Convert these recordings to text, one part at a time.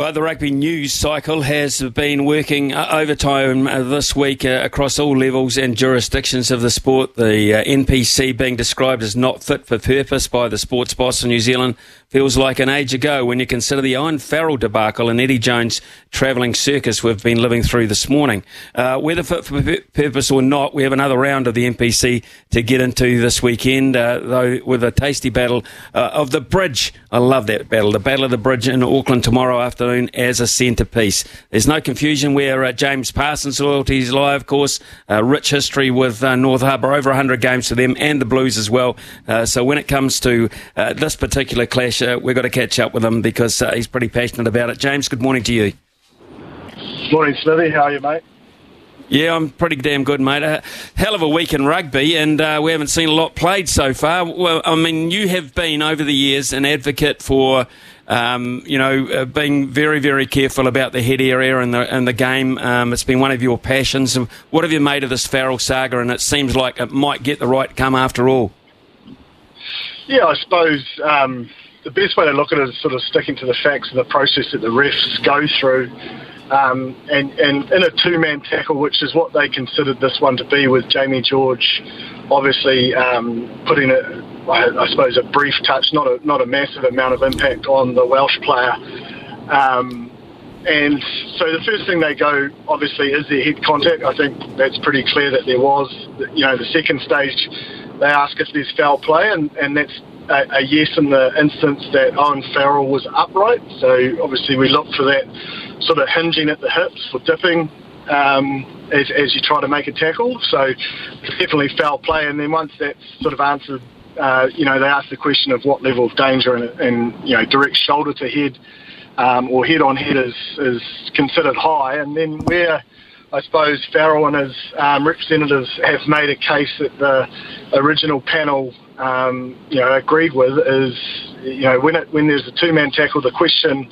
Well, the rugby news cycle has been working uh, overtime uh, this week uh, across all levels and jurisdictions of the sport. The NPC being described as not fit for purpose by the sports boss in New Zealand feels like an age ago when you consider the Owen Farrell debacle and Eddie Jones travelling circus we've been living through this morning. Uh, whether fit for purpose or not, we have another round of the NPC to get into this weekend, uh, though with a tasty battle of the bridge. I love that battle, the Battle of the Bridge in Auckland tomorrow afternoon as a centrepiece. There's no confusion where uh, James Parsons' loyalties lie, of course. Uh, rich history with uh, North Harbour, over 100 games for them and the Blues as well. Uh, so when it comes to uh, this particular clash, uh, we've got to catch up with him because he's pretty passionate about it. James, good morning to you. Morning, Smithy. How are you, mate? Yeah, I'm pretty damn good, mate. A hell of a week in rugby, and uh, we haven't seen a lot played so far. Well, I mean, you have been over the years an advocate for um, you know, uh, being very, very careful about the head area and the and the game. Um, it's been one of your passions. What have you made of this Farrell saga? And it seems like it might get the right come after all. Yeah, I suppose um, the best way to look at it is sort of sticking to the facts of the process that the refs go through. Um, and, and in a two-man tackle, which is what they considered this one to be, with Jamie George obviously um, putting it I, suppose, a brief touch, not a not a massive amount of impact on the Welsh player. Um, and so the first thing they go, obviously, is their head contact. I think that's pretty clear that there was. You know, the second stage, they ask if there's foul play, and, and that's a, a yes in the instance that Owen Farrell was upright. So obviously, we look for that sort of hinging at the hips for dipping. Um, as, as you try to make a tackle, so definitely foul play. And then once that's sort of answered uh, you know, they ask the question of what level of danger and, and you know, direct shoulder to head um, or head on head is, is considered high. And then where I suppose Farrell and his um, representatives have made a case that the original panel, um, you know, agreed with is, you know, when it, when there's a two-man tackle, the question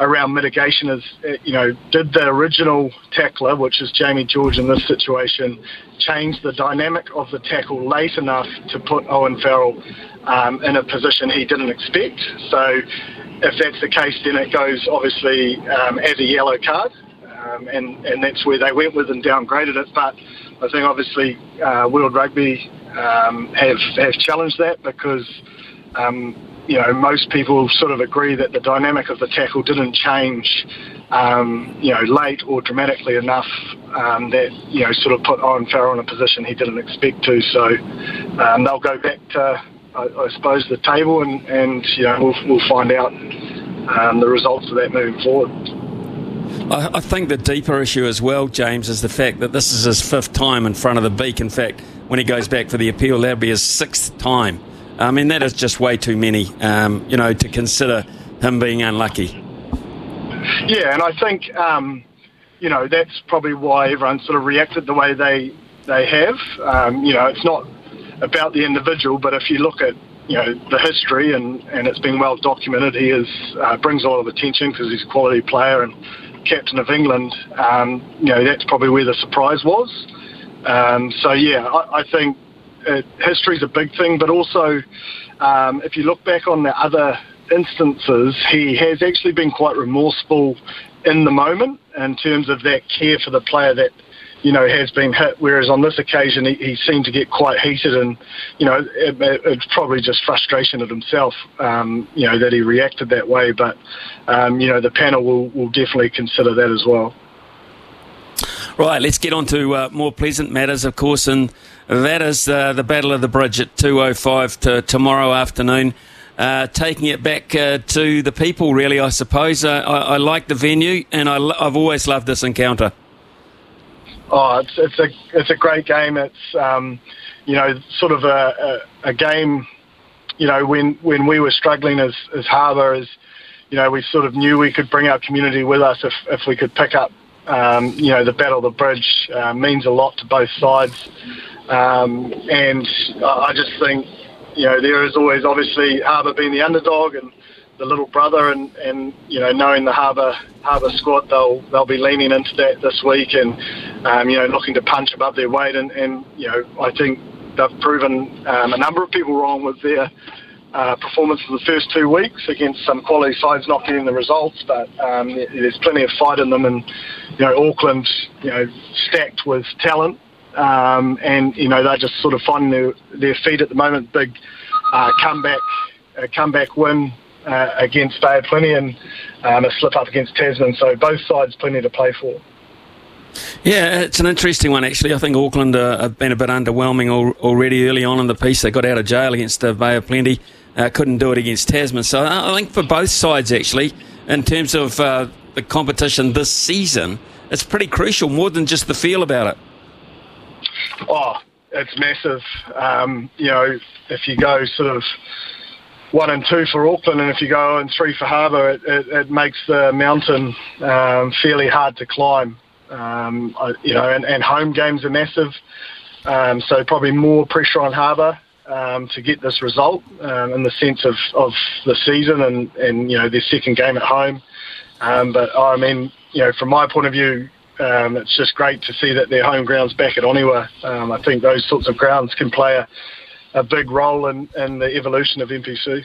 around mitigation is, uh, you know, did the original tackler, which is Jamie George in this situation, change the dynamic of the tackle late enough to put Owen Farrell um, in a position he didn't expect? So if that's the case, then it goes obviously um, as a yellow card. Um, and, and that's where they went with and downgraded it. But I think obviously uh, World Rugby um, have have challenged that because um, you know, most people sort of agree that the dynamic of the tackle didn't change, um, you know, late or dramatically enough um, that, you know, sort of put Owen Farrell in a position he didn't expect to. So um, they'll go back to, I, I, suppose, the table and, and you know, we'll, we'll find out um, the results of that moving forward. I think the deeper issue as well, James, is the fact that this is his fifth time in front of the beak. In fact, when he goes back for the appeal, that'll be his sixth time. I mean, that is just way too many, um, you know, to consider him being unlucky. Yeah, and I think, um, you know, that's probably why everyone sort of reacted the way they they have. Um, you know, it's not about the individual, but if you look at you know the history and, and it's been well documented, he is uh, brings a lot of attention because he's a quality player and captain of England. Um, you know, that's probably where the surprise was. Um, so yeah, I, I think uh, history is a big thing, but also um, if you look back on the other instances, he has actually been quite remorseful in the moment in terms of that care for the player that you know has been hit. Whereas on this occasion, he, he seemed to get quite heated, and you know it, it's probably just frustration at himself, um, you know that he reacted that way. But um, you know the panel will will definitely consider that as well. Right, let's get on to uh, more pleasant matters, of course, and that is uh, the Battle of the Bridge at 2.05 to tomorrow afternoon. Uh, taking it back uh, to the people, really, I suppose. Uh, I, I, like the venue, and I, have always loved this encounter. Oh, it's, it's, a it's a great game. It's um, you know sort of a, a, a, game. You know when when we were struggling as as Harbour, as you know we sort of knew we could bring our community with us if if we could pick up um, you know, the Battle of the Bridge uh, means a lot to both sides. Um, and I just think, you know, there is always obviously Harbour being the underdog and the little brother, and, and you know, knowing the Harbour Harbour squad, they'll they'll be leaning into that this week, and um, you know, looking to punch above their weight. And, and you know, I think they've proven um, a number of people wrong with their uh, performance of the first two weeks against some quality sides, not getting the results, but um, there's plenty of fight in them, and you know Auckland, you know, stacked with talent, um, and you know they're just sort of finding their, their feet at the moment. Big uh, comeback, a comeback win uh, against Bay of Plenty, and um, a slip up against Tasman. So both sides plenty to play for. Yeah, it's an interesting one actually. I think Auckland uh, have been a bit underwhelming al- already early on in the piece. They got out of jail against the Bay of Plenty, uh, couldn't do it against Tasman. So I think for both sides actually, in terms of uh, the competition this season, it's pretty crucial more than just the feel about it. Oh, it's massive. Um, you know, if you go sort of one and two for Auckland, and if you go and three for Harbour, it, it, it makes the mountain um, fairly hard to climb. Um, you know, and, and, home games are massive, um, so probably more pressure on Harbour um, to get this result um, in the sense of, of the season and, and you know their second game at home. Um, but I mean, you know, from my point of view, um, it's just great to see that their home ground's back at Onewa. I think those sorts of grounds can play a, a big role in, in the evolution of NPC.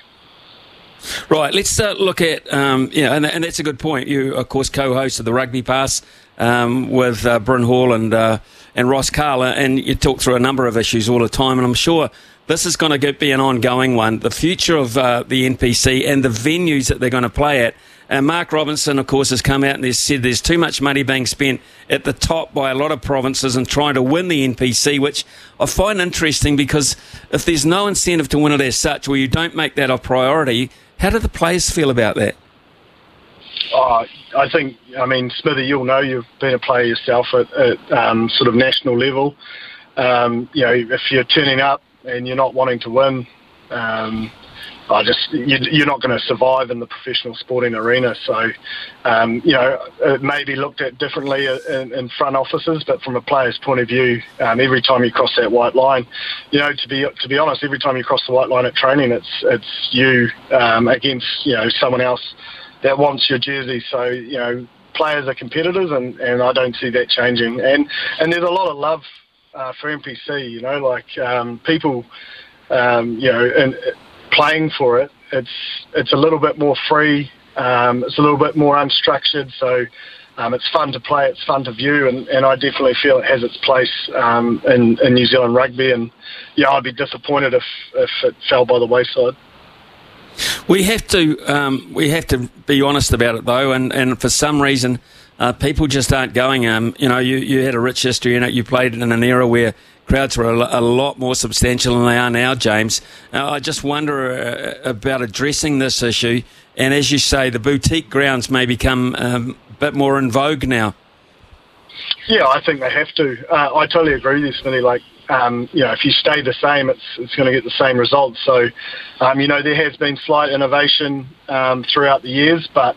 Right, let's uh, look at, um, yeah, and, and, that's a good point. You, of course, co host of the Rugby Pass um, with uh, Bryn Hall and, uh, and Ross Karl, and you talk through a number of issues all the time, and I'm sure this is going to be an ongoing one. The future of uh, the NPC and the venues that they're going to play at. And Mark Robinson, of course, has come out and has said there's too much money being spent at the top by a lot of provinces and trying to win the NPC, which I find interesting because if there's no incentive to win it as such, or you don't make that a priority, how do the players feel about that? Oh, I think, I mean, Smithy, you'll know you've been a player yourself at, at um, sort of national level. Um, you know, if you're turning up and you're not wanting to win, um, I just you, are not going to survive in the professional sporting arena. So, um, you know, it may be looked at differently in, in front offices, but from a player's point of view, um, every time you cross that white line, you know, to be to be honest, every time you cross the white line at training, it's it's you um, against you know someone else that wants your jersey. So, you know, players are competitors, and, and I don't see that changing. And and there's a lot of love uh, for NPC. You know, like um, people, um, you know, and playing for it, it's it's a little bit more free. Um, it's a little bit more unstructured. So. Um, it's fun to play, it's fun to view, and, and I definitely feel it has its place um, in, in New Zealand rugby. And yeah, I'd be disappointed if, if it fell by the wayside. We have to um, we have to be honest about it though, and, and for some reason, uh, people just aren't going. Um, you know, you, you had a rich history in it. You played in an era where crowds were a, a lot more substantial than they are now, James. Uh, I just wonder uh, about addressing this issue. And as you say, the boutique grounds may become um, a bit more in vogue now. Yeah, I think they have to. Uh, I totally agree with you. Like, um, you know, if you stay the same, it's it's going to get the same results. So, um, you know, there has been slight innovation um, throughout the years, but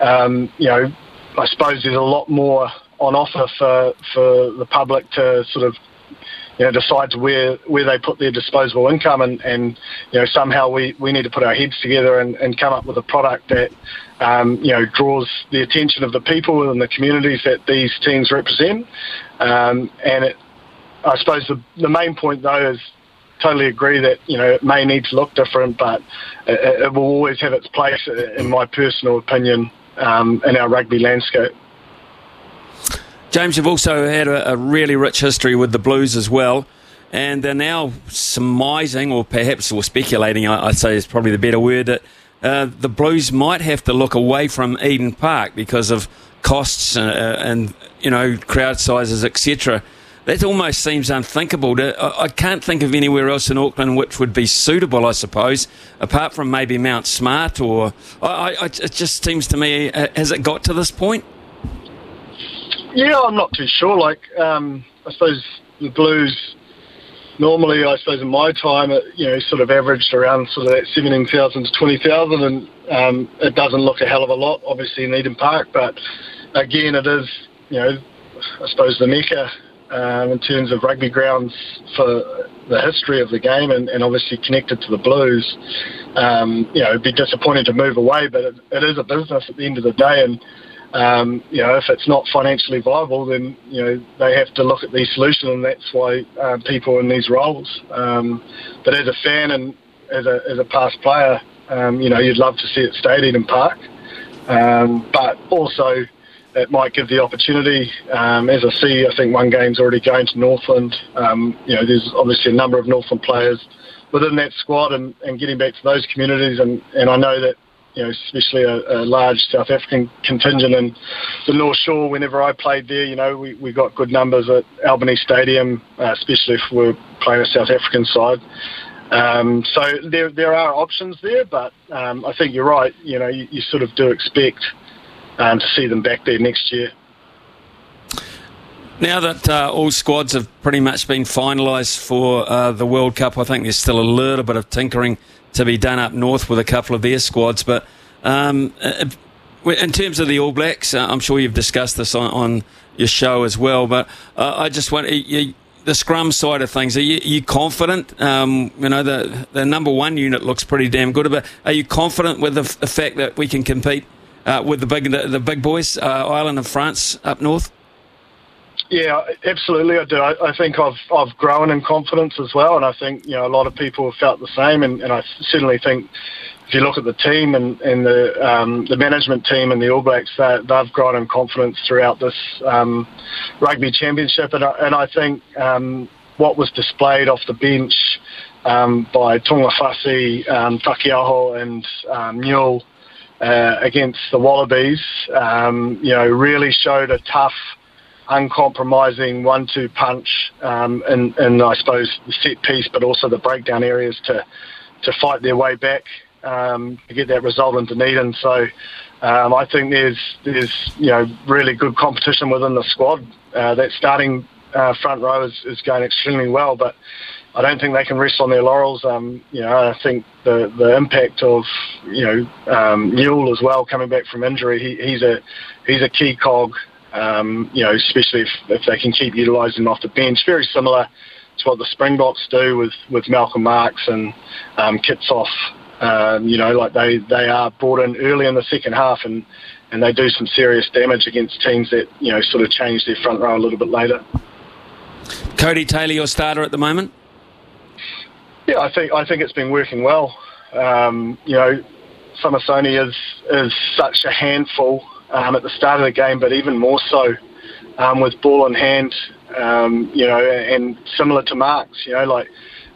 um, you know, I suppose there's a lot more on offer for for the public to sort of you know, decide where where they put their disposable income, and, and you know somehow we, we need to put our heads together and, and come up with a product that um, you know draws the attention of the people and the communities that these teams represent. Um, and it, I suppose the, the main point though is totally agree that you know it may need to look different, but it, it will always have its place, in my personal opinion, um, in our rugby landscape. James, you've also had a, a, really rich history with the Blues as well, and they're now surmising, or perhaps or speculating, I, would say is probably the better word, that uh, the Blues might have to look away from Eden Park because of costs uh, and you know crowd sizes, etc. That almost seems unthinkable. To, I can't think of anywhere else in Auckland which would be suitable, I suppose, apart from maybe Mount Smart. Or I, I, it just seems to me, uh, has it got to this point? Yeah, I'm not too sure. Like, um, I suppose the Blues normally, I suppose in my time, it, you know, sort of averaged around sort of that 17,000 to 20,000, and um, it doesn't look a hell of a lot, obviously in Eden Park, but again, it is, you know, I suppose the mecca um, in terms of rugby grounds for the history of the game and, and obviously connected to the Blues. Um, you know, it'd be disappointing to move away, but it, it is a business at the end of the day. And, um, you know, if it's not financially viable, then, you know, they have to look at these solutions and that's why um, people in these roles. Um, but as a fan and as a as a past player, um, you know, you'd love to see it stay at Eden Park, um, but also it might give the opportunity. Um, as I see, I think one game's already going to Northland. Um, you know, there's obviously a number of Northland players within that squad, and, and getting back to those communities, and, and I know that you know, especially a, a, large South African contingent in the North Shore. Whenever I played there, you know, we, we got good numbers at Albany Stadium, uh, especially if we're playing a South African side. Um, so there there are options there, but um, I think you're right. You know, you, you sort of do expect um, to see them back there next year. Now that uh, all squads have pretty much been finalised for uh, the World Cup, I think there's still a little bit of tinkering to be done up north with a couple of their squads. But um, uh, in terms of the All Blacks, uh, I'm sure you've discussed this on, on your show as well. But uh, I just want you, the scrum side of things, are you, you confident? Um, you know, the, the number one unit looks pretty damn good. But are you confident with the, the fact that we can compete uh, with the big the, the big boys, uh, Ireland and France up north? Yeah, absolutely. I do. I, I, think I've I've grown in confidence as well, and I think you know a lot of people have felt the same. And, and I certainly think if you look at the team and, and the um, the management team and the All Blacks, that they've grown in confidence throughout this um, rugby championship. And I, and I think um, what was displayed off the bench um, by Tu'ungafasi, um, Taukei'aho, and um, Newell uh, against the Wallabies, um, you know, really showed a tough uncompromising one-two punch um, I suppose, the set piece, but also the breakdown areas to to fight their way back um, to get that result in Dunedin. So um, I think there's there's you know really good competition within the squad. Uh, that starting uh, front row is, is going extremely well, but I don't think they can rest on their laurels. Um, you know, I think the the impact of you know um, as well coming back from injury. He, he's a he's a key cog um, you know, especially if, if they can keep utilising off the bench. Very similar to what the Springboks do with, with Malcolm Marx and um, Kitshoff. Um, you know, like they, they are brought in early in the second half and, and they do some serious damage against teams that, you know, sort of change their front row a little bit later. Codie Taylor, your starter at the moment? Yeah, I think I think it's been working well. Um, you know, Samisoni is is such a handful um, at the start of the game, but even more so um, with ball in hand. Um, you know, and similar to Marx, you know, like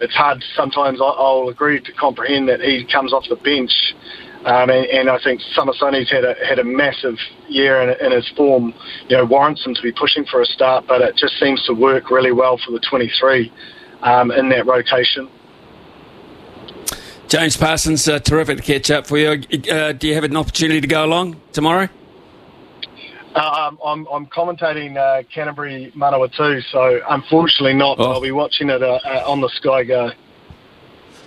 it's hard sometimes. I'll agree to comprehend that he comes off the bench. Um, and, and, I think Samisoni's had a had a massive year in, in, his form. You know, warrants him to be pushing for a start, but it just seems to work really well for the 23 um, in that rotation. James Parsons, uh, terrific to catch up for you. Uh, do you have an opportunity to go along tomorrow? Um, I'm, I'm commentating uh, Canterbury Manawatu, so unfortunately not. Oh. I'll be watching it uh, uh, on the Sky Go.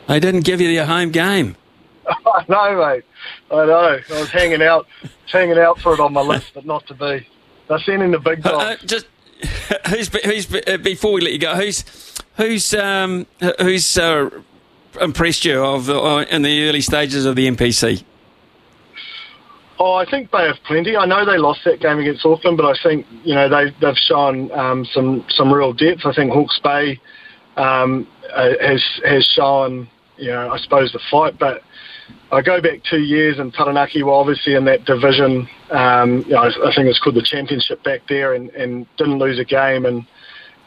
They didn't give you your home game. I know, mate. I know. I was hanging out, hanging out for it on my list, but not to be. They're sending the big uh, uh, dogs. just who's who's before we let you go? Who's who's um, who's impressed you of in the early stages of the NPC? Oh, I think they have plenty. I know they lost that game against Auckland, but I think you know they they've shown um, some some real depth. I think Hawke's Bay um, uh, has has shown you know I suppose the fight, but I go back two years and Taranaki were obviously in that division. Um, you know, I, I think it's called the championship back there, and, and didn't lose a game, and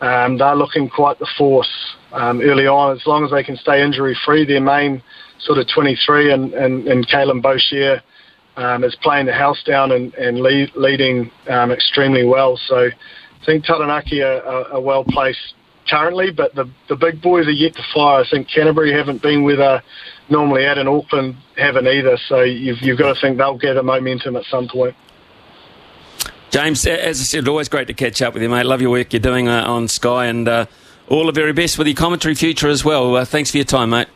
um, they're looking quite the force um, early on. As long as they can stay injury free, their main sort of 23 and and, and Kaylum Boshier um, is playing the house down and, and lead, leading um, extremely well. So I think Taranaki are, are, are, well placed currently, but the, the big boys are yet to fire. I think Canterbury haven't been where they're normally at, and Auckland haven't either. So you've, you've got to think they'll gather momentum at some point. James, as I said, always great to catch up with you, mate. Love your work you're doing uh, on Sky, and uh, all the very best with your commentary future as well. Uh, thanks for your time, mate.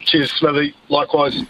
Cheers, Smithy. Likewise.